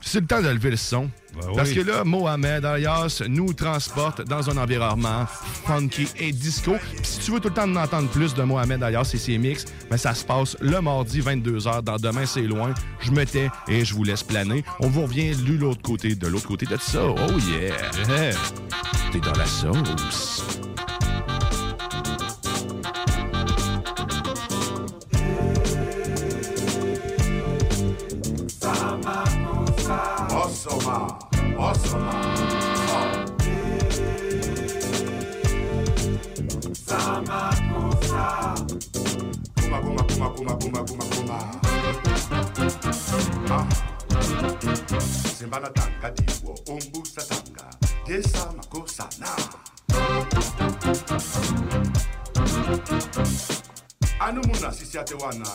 C'est le temps de lever le son. Parce oui. que là, Mohamed Alias nous transporte dans un environnement funky et disco. Puis si tu veux tout le temps en entendre plus de Mohamed Alias et ses mix, ben ça se passe le mardi 22h dans Demain c'est loin. Je me tais et je vous laisse planer. On vous revient de l'autre côté, de l'autre côté de ça. Oh yeah! T'es dans la sauce. Simbana tanga diwo, umbusa tanga. Desa makosa na. Anu muna sisi ate wana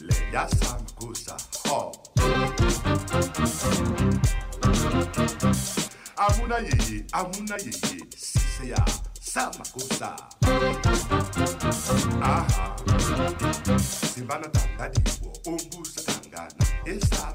le yasa makosa. Oh. Amuna yeye, amuna yeye, sisi ya sama kosa. Aha. Simbana tanga diwo, umbusa tangana, esa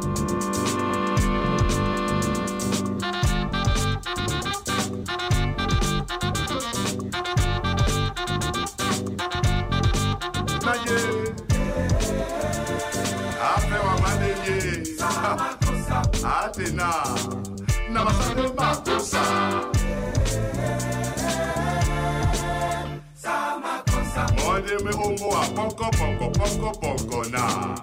ate na, masane makosa. Morde me homo a poco, poco, poco, poco na.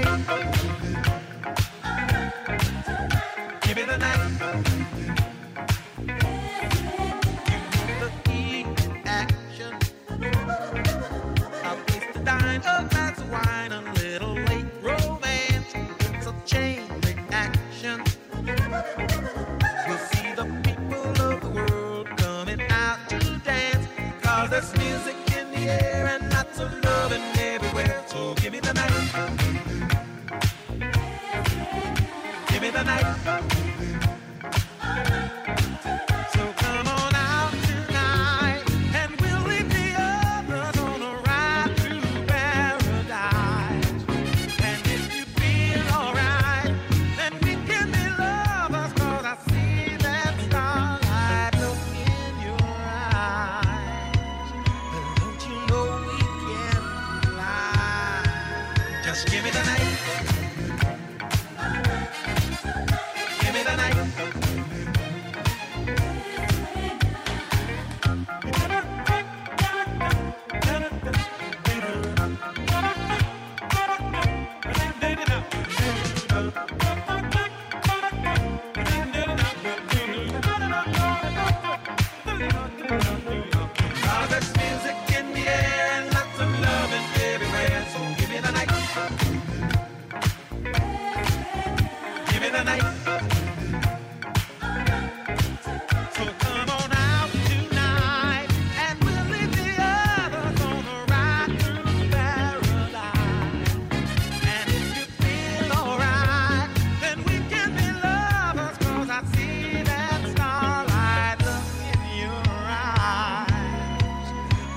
Night.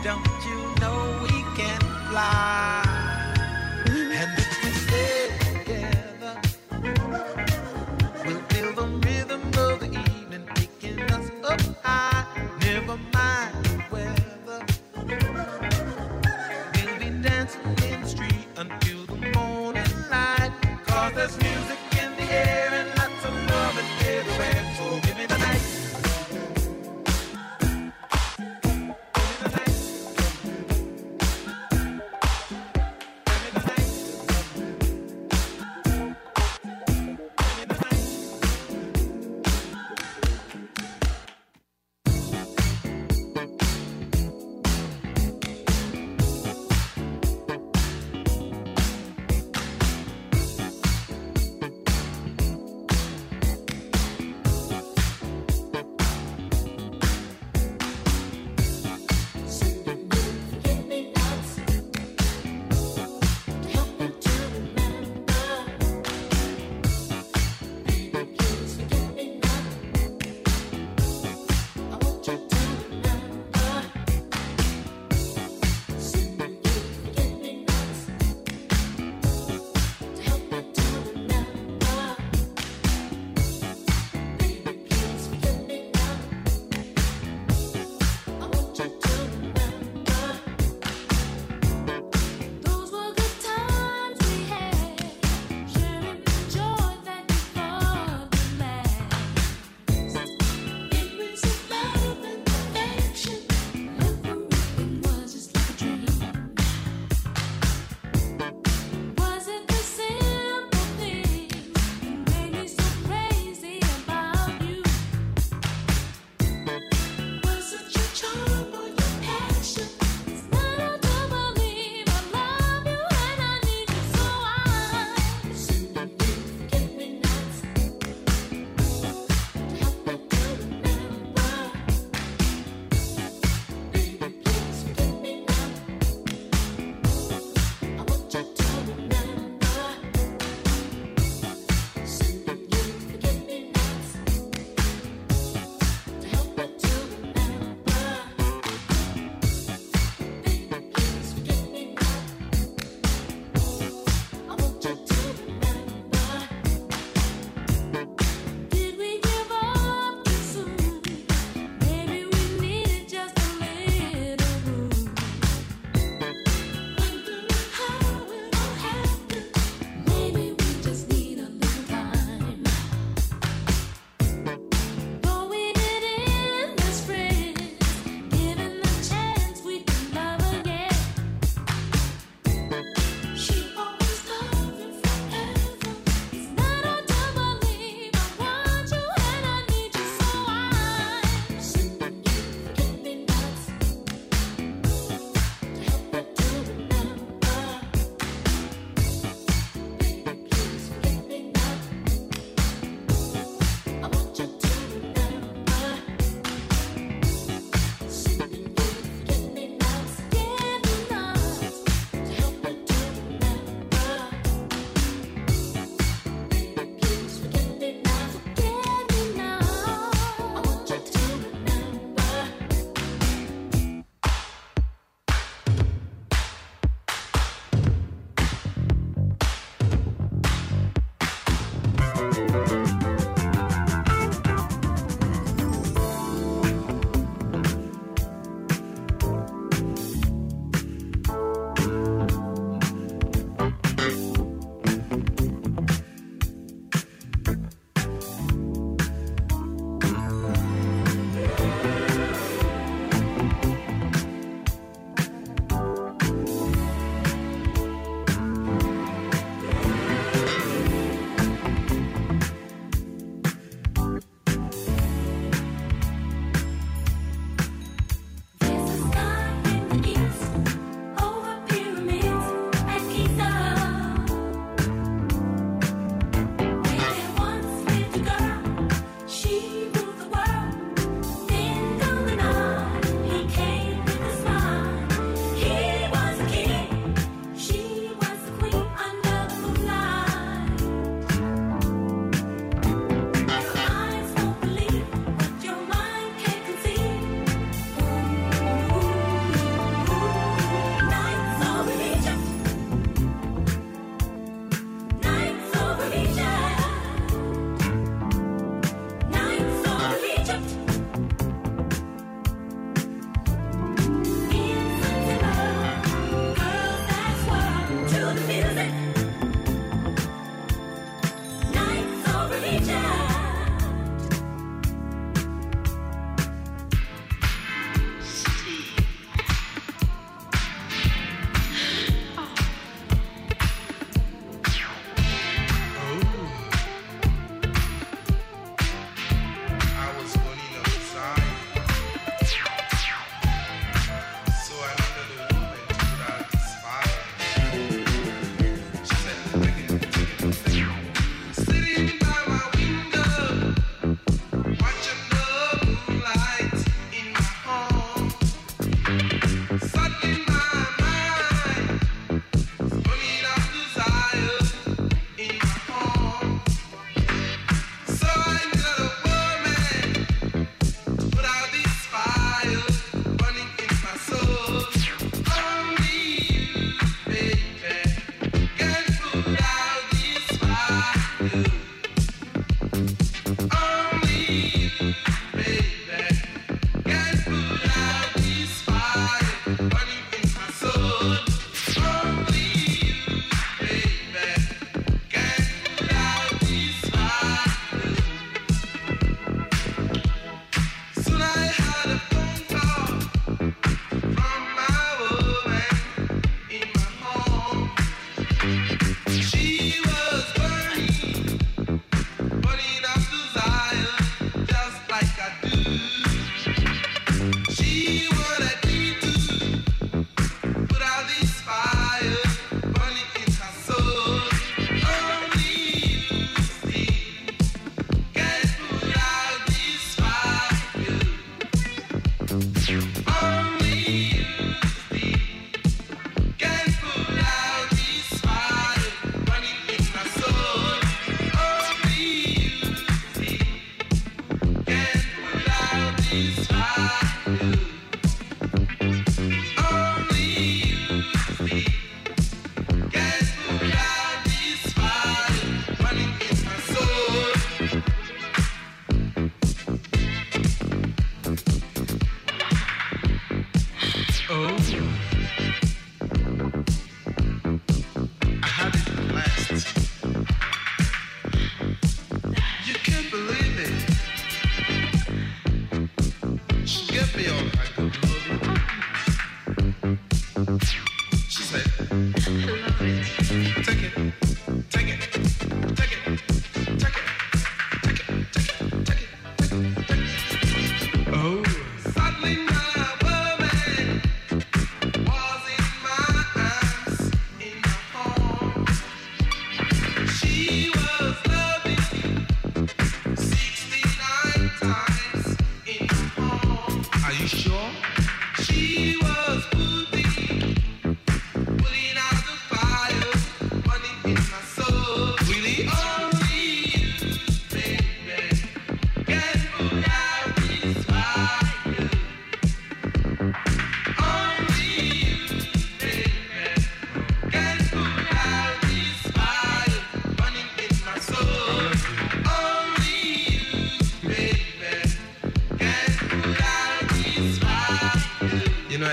Don't you know we can fly?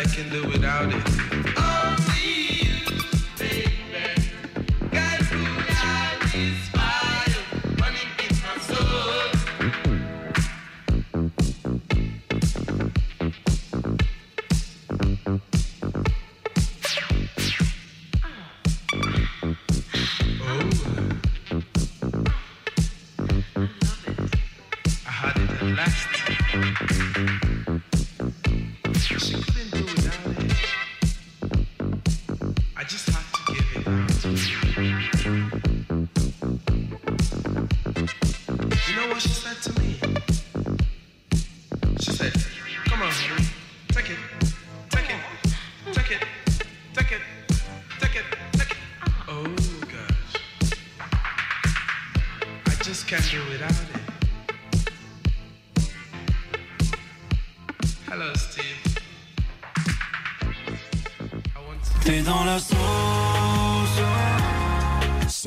I can do without it. I just have to give it out